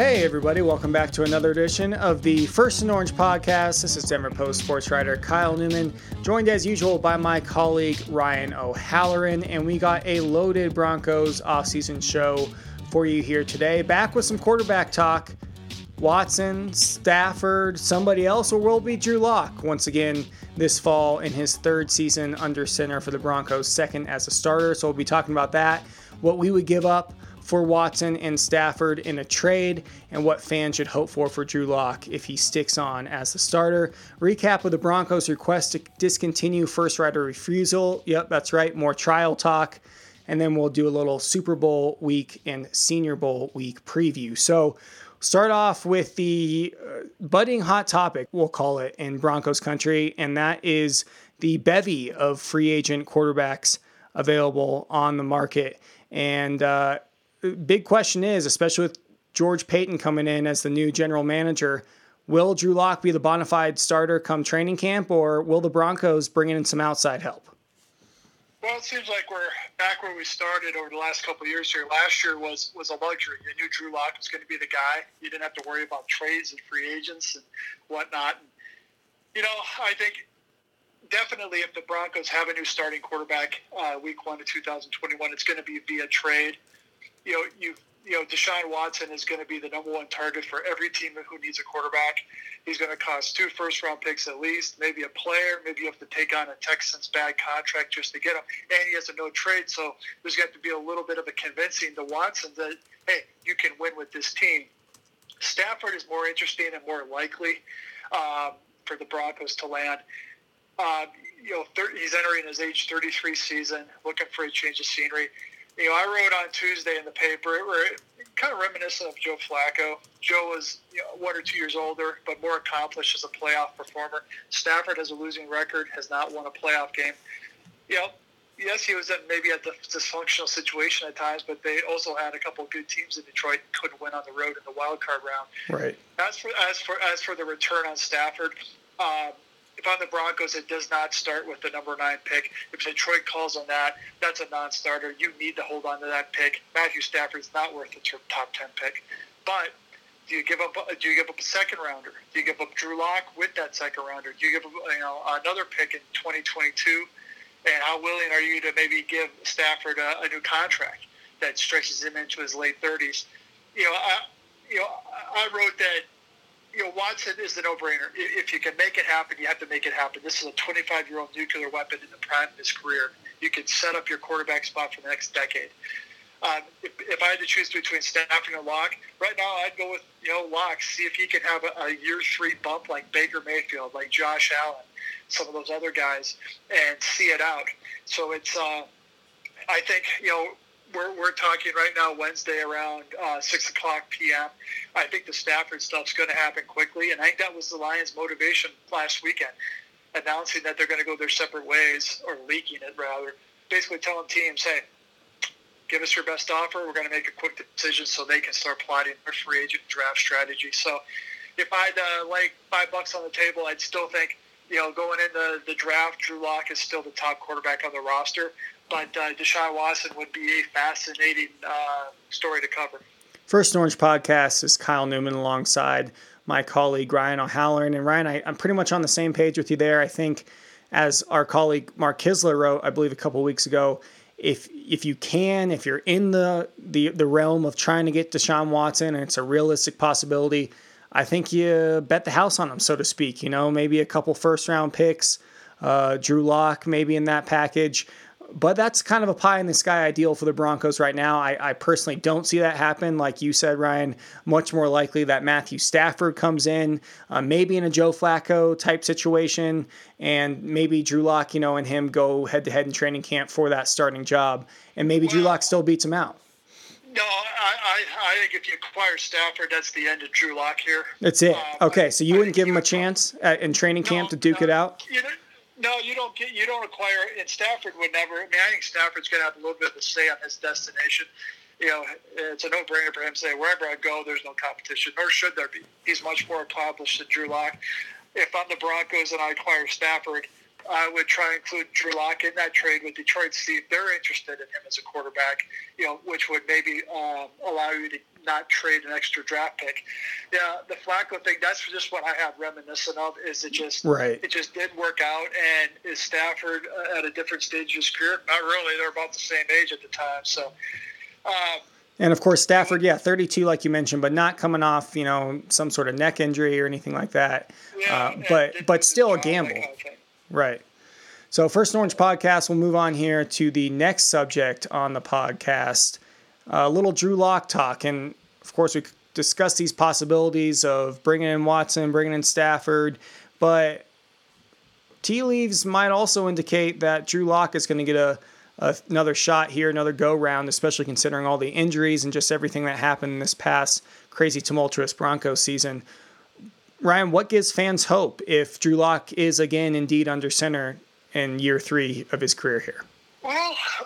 Hey, everybody, welcome back to another edition of the First and Orange podcast. This is Denver Post sports writer Kyle Newman, joined as usual by my colleague Ryan O'Halloran, and we got a loaded Broncos offseason show for you here today. Back with some quarterback talk. Watson, Stafford, somebody else, or will be Drew Lock once again this fall in his third season under center for the Broncos, second as a starter. So we'll be talking about that, what we would give up for Watson and Stafford in a trade, and what fans should hope for for Drew Lock if he sticks on as the starter. Recap of the Broncos' request to discontinue first rider refusal. Yep, that's right, more trial talk. And then we'll do a little Super Bowl week and Senior Bowl week preview. So, start off with the uh, budding hot topic, we'll call it, in Broncos country, and that is the bevy of free agent quarterbacks available on the market. And uh, big question is, especially with George Paton coming in as the new general manager, will Drew Lock be the bona fide starter come training camp, or will the Broncos bring in some outside help? Well, it seems like we're back where we started over the last couple of years here. Last year was was a luxury. You knew Drew Lock was going to be the guy. You didn't have to worry about trades and free agents and whatnot. And, you know, I think definitely if the Broncos have a new starting quarterback uh, week one of 2021, it's going to be via trade you know, you you know, Deshaun Watson is going to be the number one target for every team who needs a quarterback. He's going to cost two first round picks at least, maybe a player. Maybe you have to take on a Texans bad contract just to get him. And he has a no trade, so there's got to be a little bit of a convincing to Watson that hey, you can win with this team. Stafford is more interesting and more likely um, for the Broncos to land. Um, you know, thir- he's entering his age 33 season, looking for a change of scenery you know, I wrote on Tuesday in the paper, where kind of reminiscent of Joe Flacco. Joe was you know, one or two years older, but more accomplished as a playoff performer. Stafford has a losing record, has not won a playoff game. You know, yes, he was at maybe at the dysfunctional situation at times, but they also had a couple of good teams in Detroit couldn't win on the road in the wild card round. Right. As for as for as for the return on Stafford, um, if I'm the Broncos, it does not start with the number nine pick. If Detroit calls on that, that's a non-starter. You need to hold on to that pick. Matthew Stafford's not worth a top ten pick. But do you give up? Uh, do you give up a second rounder? Do you give up Drew Lock with that second rounder? Do you give up you know another pick in 2022? And how willing are you to maybe give Stafford a, a new contract that stretches him into his late 30s? You know, I, you know, I wrote that you know, Watson is the no-brainer. If you can make it happen, you have to make it happen. This is a 25-year-old nuclear weapon in the prime of his career. You can set up your quarterback spot for the next decade. Um, if, if, I had to choose between Stafford and Lock, right now I'd go with you know Lock. See if he can have a, a year three bump like Baker Mayfield, like Josh Allen, some of those other guys, and see it out. So it's uh, I think you know we're, we're talking right now Wednesday around uh, six o'clock p.m. I think the Stafford stuff's going to happen quickly, and I think that was the Lions' motivation last weekend, announcing that they're going to go their separate ways or leaking it rather, basically telling teams, hey. Give us your best offer. We're going to make a quick decision so they can start plotting their free agent draft strategy. So, if I had uh, like five bucks on the table, I'd still think you know, going into the draft, Drew Lock is still the top quarterback on the roster but uh, Deshaun Watson would be a fascinating uh, story to cover. First Orange Podcast is Kyle Newman alongside my colleague Ryan O'Halloran. And Ryan, I, am pretty much on the same page with you there. I think, as our colleague Mark Kiszla wrote, I believe a couple weeks ago, if if you can, if you're in the, the the realm of trying to get Deshaun Watson and it's a realistic possibility, I think you bet the house on him, so to speak. You know, maybe a couple first round picks, uh, Drew Lock maybe in that package but that's kind of a pie in the sky ideal for the Broncos right now. I, I, personally don't see that happen. Like you said, Ryan, much more likely that Matthew Stafford comes in, uh, maybe in a Joe Flacco type situation, and maybe Drew Lock, you know, and him go head to head in training camp for that starting job, and maybe Drew Lock still beats him out. I, I, I, think if you acquire Stafford, that's the end of Drew Lock here. That's it. Um, okay, so you wouldn't give him a chance at, in training no, camp to duke no, it out? You no, you don't get. You don't acquire. And Stafford would never. I mean, I think Stafford's going to have a little bit of a say on his destination. You know, it's a no-brainer for him to say wherever I go, there's no competition, nor should there be. He's much more accomplished than Drew Lock. If I'm the Broncos and I acquire Stafford, I would try and include Drew Lock in that trade with Detroit, to see if they're interested in him as a quarterback, you know, which would maybe um, allow you to not trade an extra draft pick. Yeah, the Flacco thing, that's just what I have reminiscent of, is it just right. it just didn't work out. And is Stafford uh, at a different stage of his career? Not really. They're about the same age at the time. So, um, and of course, Stafford, yeah, 32, like you mentioned, but not coming off, you know, some sort of neck injury or anything like that. Yeah, uh, but but still a gamble, of right? So, First Orange podcast, we'll move on here to the next subject on the podcast. A uh, little Drew Lock talk, and of course, we discussed these possibilities of bringing in Watson, bringing in Stafford, but tea leaves might also indicate that Drew Lock is going to get a another shot here, another go round, especially considering all the injuries and just everything that happened in this past crazy, tumultuous Broncos season. Ryan, what gives fans hope if Drew Lock is again indeed under center in year three of his career here? Well, uh,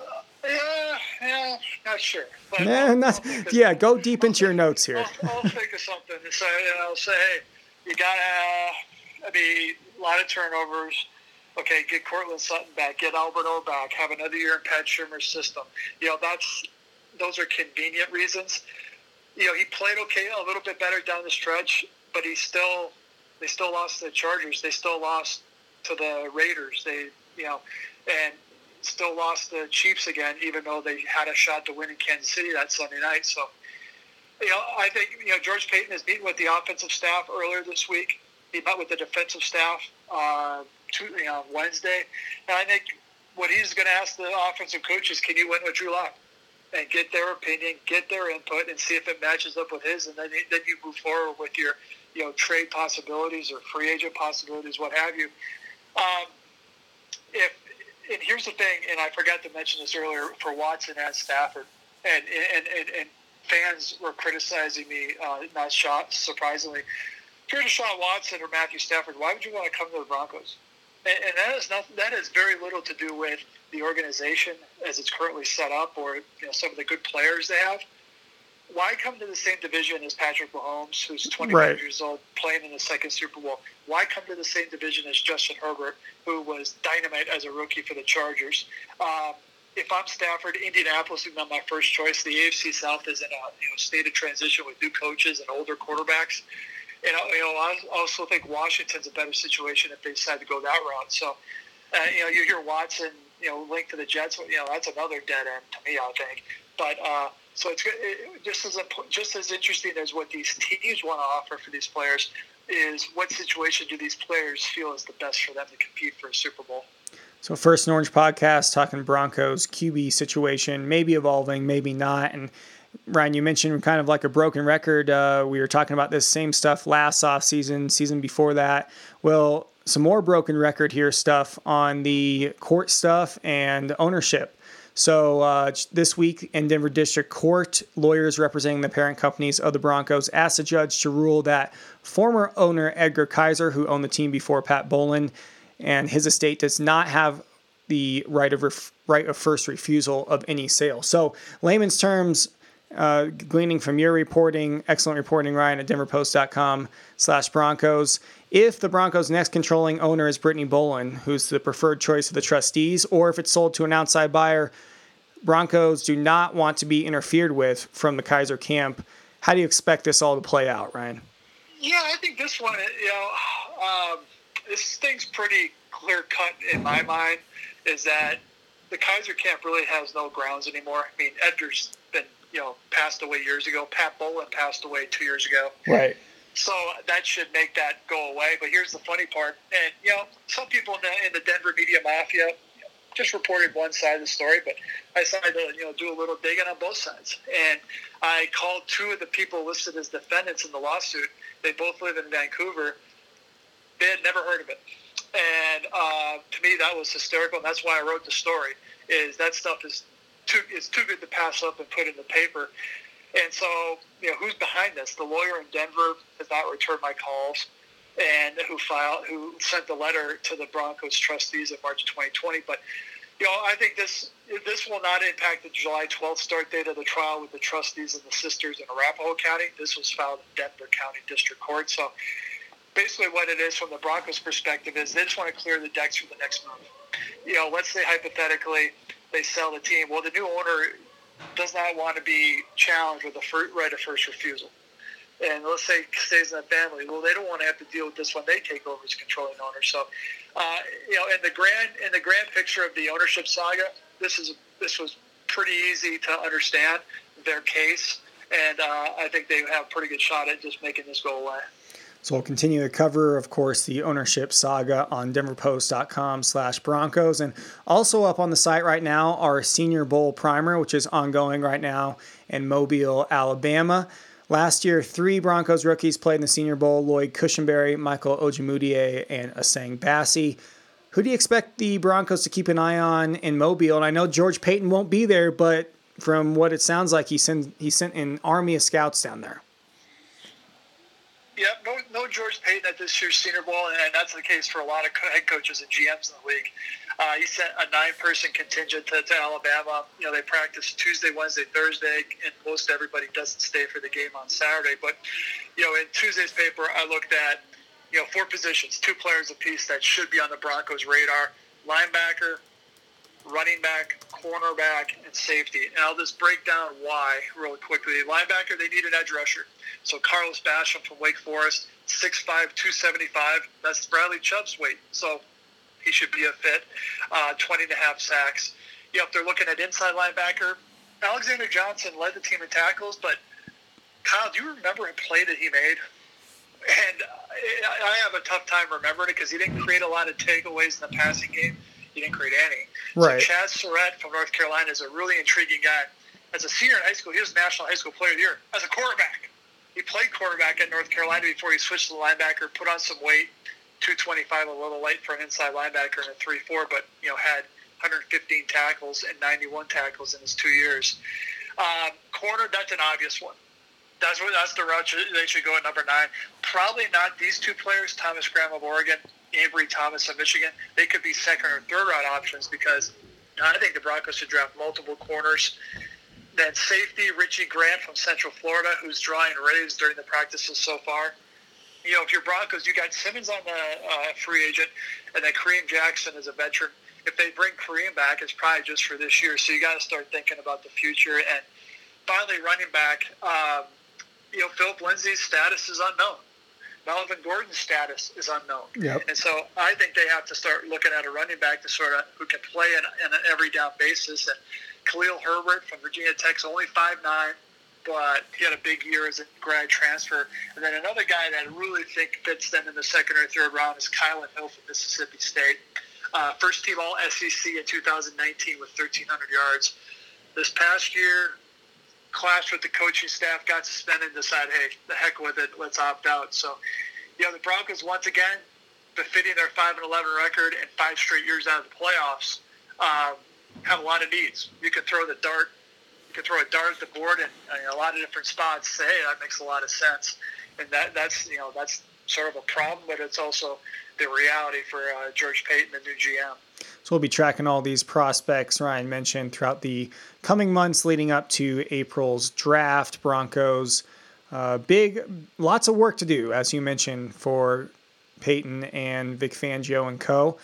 yeah, yeah, not sure. But nah, I'll, not, I'll yeah, go deep I'll into think, your notes here. I'll, I'll think of something say, and I'll say, hey, you got to, mean, a lot of turnovers okay, get Courtland Sutton back, get Albert O back, have another year in Pat Shurmur's system. You know, that's those are convenient reasons. You know, he played okay, a little bit better down the stretch, but he still they still lost to the Chargers. They still lost to the Raiders. They you know, and still lost the Chiefs again, even though they had a shot to win in Kansas City that Sunday night. So, you know, I think you know George Paton is meeting with the offensive staff earlier this week. He met with the defensive staff. Uh, Tuesday, on Wednesday. And I think what he's going to ask the offensive coaches, can you win with Drew Lock? And get their opinion, get their input, and see if it matches up with his. And then, then you move forward with your, you know, trade possibilities or free agent possibilities, what have you. Um, if and here's the thing, and I forgot to mention this earlier for Watson and Stafford, and and, and, and fans were criticizing me, uh, not shot surprisingly. If you're Deshaun Watson or Matthew Stafford, why would you want to come to the Broncos? and, and that has nothing. That has very little to do with the organization as it's currently set up, or you know, some of the good players they have. Why come to the same division as Patrick Mahomes, who's 25 right. years old, playing in the second Super Bowl? Why come to the same division as Justin Herbert, who was dynamite as a rookie for the Chargers? Um, if I'm Stafford, Indianapolis would be my first choice. The AFC South is in a you know, state of transition with new coaches and older quarterbacks. And you know, I also think Washington's a better situation if they decide to go that route. So, uh, you know, you hear Watson, you know, linked to the Jets. You know, that's another dead end to me. I think, but uh, so it's it, just as just as interesting as what these teams want to offer for these players is what situation do these players feel is the best for them to compete for a Super Bowl. So, first, an Orange podcast talking Broncos QB situation, maybe evolving, maybe not, and Ryan, you mentioned kind of like a broken record. Uh, we were talking about this same stuff last off season, season before that. Well, some more broken record here stuff on the court stuff and ownership. So uh, this week in Denver District Court, lawyers representing the parent companies of the Broncos asked the judge to rule that former owner Edgar Kaiser, who owned the team before Pat Bowlen, and his estate does not have the right of ref- right of first refusal of any sale. So, layman's terms, uh, gleaning from your reporting, excellent reporting, Ryan, at denverpost.com slash Broncos. If the Broncos' next controlling owner is Brittany Bowlen, who's the preferred choice of the trustees, or if it's sold to an outside buyer, Broncos do not want to be interfered with from the Kaiser camp. How do you expect this all to play out, Ryan? Yeah, I think this one, you know, um, this thing's pretty clear cut in my mind. Is that the Kaiser camp really has no grounds anymore? I mean, Edgar's been you know passed away years ago. Pat Bowlen passed away two years ago. Right. So that should make that go away. But here's the funny part, and you know, some people in the, in the Denver media mafia just reported one side of the story, but I decided to you know do a little digging on both sides, and I called two of the people listed as defendants in the lawsuit. They both live in Vancouver. They had never heard of it, and uh, to me that was hysterical. And that's why I wrote the story. Is that stuff is too it's too good to pass up and put in the paper. And so, you know, who's behind this? The lawyer in Denver has not returned my calls, and who filed, who sent the letter to the Broncos trustees in March 2020. But you know, I think this this will not impact the July 12th start date of the trial with the trustees and the sisters in Arapahoe County. This was filed in Denver County District Court. So, basically what it is from the Broncos' perspective is they just want to clear the decks for the next move. You know, let's say hypothetically they sell the team. Well, the new owner does not want to be challenged with a right of first refusal. And let's say stays in the family. Well, they don't want to have to deal with this when they take over as controlling owner. So, uh, you know, in the grand in the grand picture of the ownership saga, this is this was pretty easy to understand their case, and uh, I think they have a pretty good shot at just making this go away. So we'll continue to cover, of course, the ownership saga on denverpost.com slash Broncos. And also up on the site right now, our Senior Bowl primer, which is ongoing right now in Mobile, Alabama. Last year, three Broncos rookies played in the Senior Bowl Lloyd Cushenberry, Michael Ojemudia, and Essang Bassey. Who do you expect the Broncos to keep an eye on in Mobile? And I know George Paton won't be there, but from what it sounds like, he sent, he sent an army of scouts down there. Yeah, no, no George Paton at this year's Senior Bowl, and that's the case for a lot of head coaches and GMs in the league. Uh, he sent a nine-person contingent to, to, Alabama. You know, they practice Tuesday, Wednesday, Thursday, and most everybody doesn't stay for the game on Saturday. But you know, in Tuesday's paper, I looked at you know four positions, two players apiece that should be on the Broncos' radar: linebacker, running back, cornerback, and safety. And I'll just break down why really quickly. Linebacker, they need an edge rusher. So Carlos Basham from Wake Forest, 6'5", 275. That's Bradley Chubb's weight. So he should be a fit. Uh, 20 and a half sacks. You know, if they're looking at inside linebacker, Alexander Johnson led the team in tackles, but Kyle, do you remember a play that he made? And I have a tough time remembering it because he didn't create a lot of takeaways in the passing game. He didn't create any. Right. So Chazz Surratt from North Carolina is a really intriguing guy. As a senior in high school, he was National High School Player of the Year. As a quarterback, he played quarterback at North Carolina before he switched to linebacker, put on some weight, 225, a little light for an inside linebacker in a 3-4, but you know had 115 tackles and 91 tackles in his two years. Um, corner, that's an obvious one. That's what that's the route they should go at number nine. Probably not these two players, Thomas Graham of Oregon, Ambry Thomas of Michigan. They could be second or third round options because I think the Broncos should draft multiple corners. Then safety Richie Grant from Central Florida, who's drawing raves during the practices so far you know, if you're Broncos, you got Simmons on the uh, free agent, and then Kareem Jackson is a veteran. If they bring Kareem back, it's probably just for this year. So you got to start thinking about the future. And finally, running back, um, you know, Phillip Lindsay's status is unknown. Melvin Gordon's status is unknown. Yep. And so I think they have to start looking at a running back to sort of who can play in, in an every down basis. And Khalil Herbert from Virginia Tech's only five nine but he had a big year as a grad transfer. And then another guy that I really think fits them in the second or third round is Kylin Hill from Mississippi State. Uh, first team All SEC in 2019 with 1,300 yards. This past year, clashed with the coaching staff, got suspended, and decided, hey, the heck with it, let's opt out. So, you know, the Broncos once again befitting their five and 11 record and five straight years out of the playoffs. Um, have a lot of needs. You can throw the dart you can throw a dart at the board in, in a lot of different spots. Say, hey, that makes a lot of sense, and that that's you know that's sort of a problem, but it's also the reality for uh, George Paton, the new GM. So we'll be tracking all these prospects Ryan mentioned throughout the coming months leading up to April's draft. Broncos, uh, big, lots of work to do, as you mentioned, for Paton and Vic Fangio and co.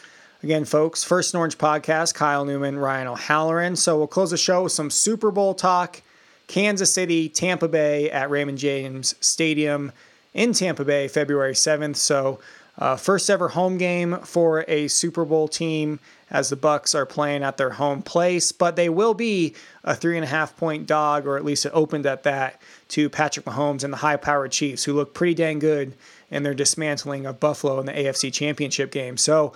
Again, folks, First and Orange podcast, Kyle Newman, Ryan O'Halloran. So we'll close the show with some Super Bowl talk. Kansas City, Tampa Bay at Raymond James Stadium in Tampa Bay, February 7th. So, uh, first ever home game for a Super Bowl team as the Bucs are playing at their home place, but they will be a three and a half point dog, or at least it opened at that, to Patrick Mahomes and the high-powered Chiefs, who look pretty dang good in their dismantling of Buffalo in the AFC Championship game. So.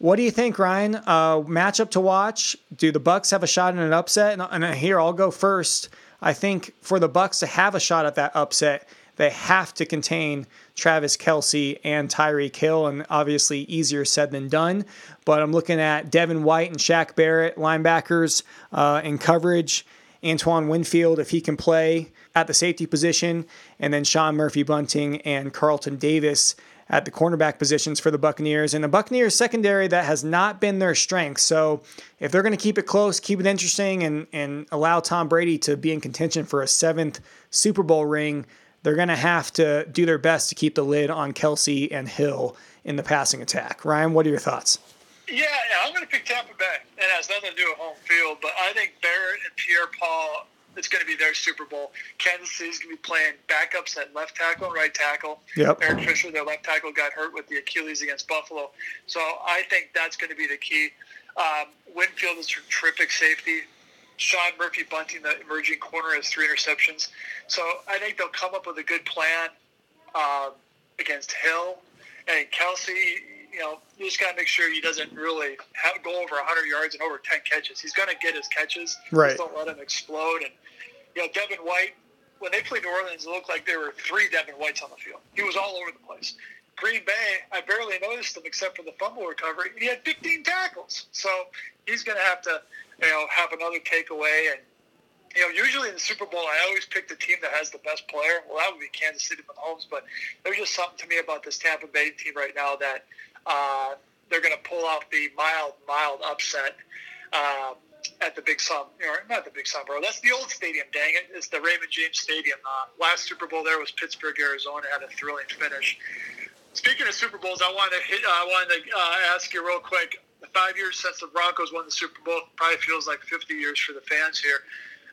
What do you think, Ryan? Uh, matchup to watch. Do the Bucs have a shot in an upset? And, and here I'll go first. I think for the Bucks to have a shot at that upset, they have to contain Travis Kelce and Tyreek Hill, and obviously easier said than done. But I'm looking at Devin White and Shaq Barrett, linebackers uh, in coverage. Antoine Winfield, if he can play at the safety position, and then Sean Murphy Bunting and Carlton Davis at the cornerback positions for the Buccaneers. And the Buccaneers secondary that has not been their strength. So if they're going to keep it close, keep it interesting, and, and allow Tom Brady to be in contention for a seventh Super Bowl ring, they're going to have to do their best to keep the lid on Kelce and Hill in the passing attack. Ryan, what are your thoughts? Yeah, yeah I'm going to pick Tampa Bay. It has nothing to do with home field, but I think Barrett and Pierre Paul it's going to be their Super Bowl. Kansas City's going to be playing backups at left tackle and right tackle. Yep. Eric Fisher, their left tackle, got hurt with the Achilles against Buffalo. So I think that's going to be the key. Um, Winfield is a terrific safety. Sean Murphy Bunting, the emerging corner, has three interceptions. So I think they'll come up with a good plan um, against Hill. And Kelce. you know, you just got to make sure he doesn't really have, go over 100 yards and over 10 catches. He's going to get his catches. Right. Just don't let him explode. And, you know, Devin White, when they played New Orleans, it looked like there were three Devin Whites on the field. He was all over the place. Green Bay, I barely noticed him except for the fumble recovery. He had 15 tackles. So he's going to have to, you know, have another takeaway. And, you know, usually in the Super Bowl, I always pick the team that has the best player. Well, that would be Kansas City Mahomes. But there's just something to me about this Tampa Bay team right now that uh, they're going to pull off the mild, mild upset. Uh, at the Big Sun, or not the Big Sun, bro. That's the old stadium. Dang it! It's the Raymond James Stadium. Uh, last Super Bowl there was Pittsburgh, Arizona. Had a thrilling finish. Speaking of Super Bowls, I wanted to hit, I wanted to uh, ask you real quick. The five years since the Broncos won the Super Bowl probably feels like 50 years for the fans here.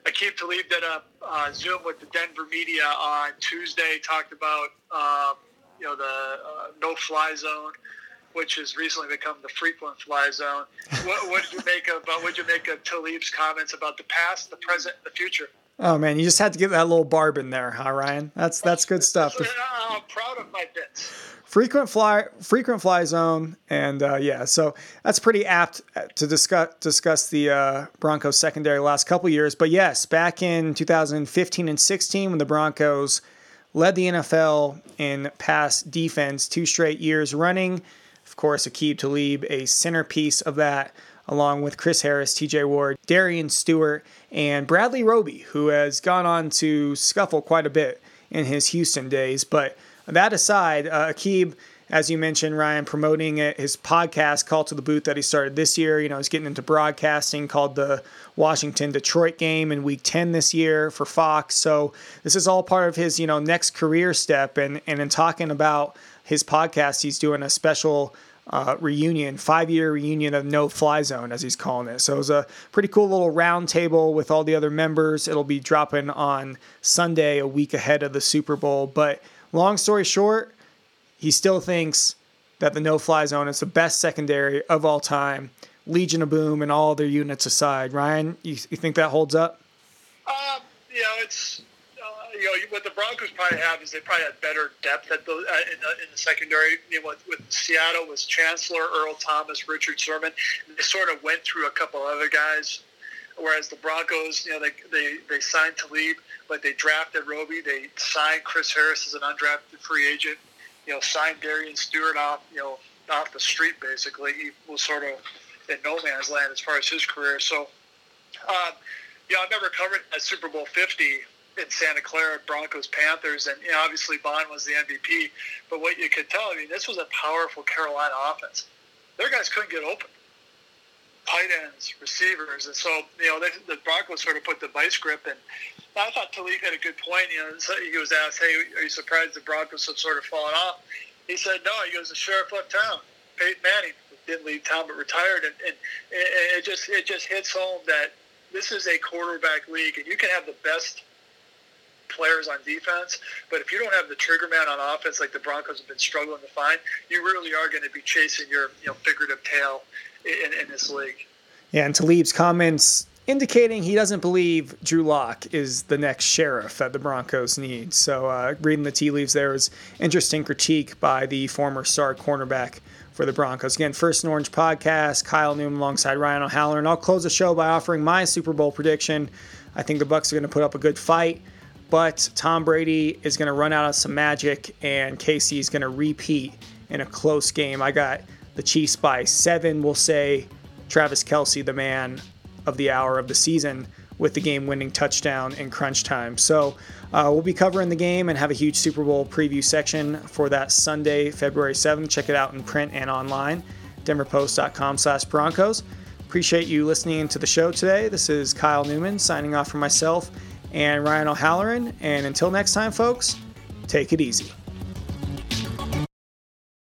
Aqib Talib did a uh, Zoom with the Denver media on Tuesday. Talked about um, you know the uh, no-fly zone which has recently become the frequent fly zone. What, what did you make of uh, what did you make of Talib's comments about the past, the present, the future? Oh man, you just had to get that little barb in there, huh, Ryan? That's that's good stuff. I'm proud of my bits. Frequent fly, frequent fly zone, and uh, yeah, so that's pretty apt to discuss discuss the uh, Broncos secondary last couple years. But yes, back in 2015 and 16, when the Broncos led the NFL in pass defense two straight years running of course, Aqib Talib, a centerpiece of that, along with Chris Harris, TJ Ward, Darian Stewart, and Bradley Roby, who has gone on to scuffle quite a bit in his Houston days. But that aside, uh, Aqib, as you mentioned, Ryan, promoting his podcast, Call to the Booth, that he started this year. You know, he's getting into broadcasting called the Washington Detroit game in week 10 this year for Fox. So this is all part of his, you know, next career step. And, and in talking about his podcast, he's doing a special uh, reunion, five year reunion of No Fly Zone, as he's calling it. So it was a pretty cool little round table with all the other members. It'll be dropping on Sunday, a week ahead of the Super Bowl. But long story short, he still thinks that the No Fly Zone is the best secondary of all time. Legion of Boom and all their units aside. Ryan, you, you think that holds up? Um, you know, it's you know what the Broncos probably have is they probably had better depth at the uh, in, the, in the secondary. You know, with, with Seattle was Chancellor, Earl Thomas, Richard Sherman. They sort of went through a couple other guys, whereas the Broncos, you know, they they, they signed Talib, but they drafted Roby. They signed Chris Harris as an undrafted free agent. You know, signed Darian Stewart off you know off the street basically. He was sort of in no man's land as far as his career. So. Um, yeah, I've never covered a Super Bowl 50 in Santa Clara, Broncos Panthers, and you know, obviously Von was the MVP. But what you could tell, I mean, this was a powerful Carolina offense. Their guys couldn't get open. Tight ends, receivers, and so you know they, the Broncos sort of put the vice grip. And I thought Talib had a good point. You know, so he was asked, "Hey, are you surprised the Broncos have sort of fallen off?" He said, "No." He goes, "The sheriff left town. Peyton Manning didn't leave town, but retired." And, and, and it just it just hits home that this is a quarterback league, and you can have the best players on defense. But if you don't have the trigger man on offense, like the Broncos have been struggling to find, you really are going to be chasing your you know figurative tail in, in this league. Yeah, and Talib's comments indicating he doesn't believe Drew Lock is the next sheriff that the Broncos need. So uh, reading the tea leaves there was interesting critique by the former star cornerback for the Broncos. Again, First and Orange podcast, Kyle Newman alongside Ryan O'Halloran. I'll close the show by offering my Super Bowl prediction. I think the Bucks are going to put up a good fight but Tom Brady is going to run out of some magic, and KC is going to repeat in a close game. I got the Chiefs by seven. We'll say Travis Kelce, the man of the hour of the season, with the game winning touchdown in crunch time. So uh, we'll be covering the game and have a huge Super Bowl preview section for that Sunday, February 7th. Check it out in print and online, denverpost.com slash Broncos. Appreciate you listening to the show today. This is Kyle Newman signing off for myself and Ryan O'Halloran. And until next time, folks, take it easy.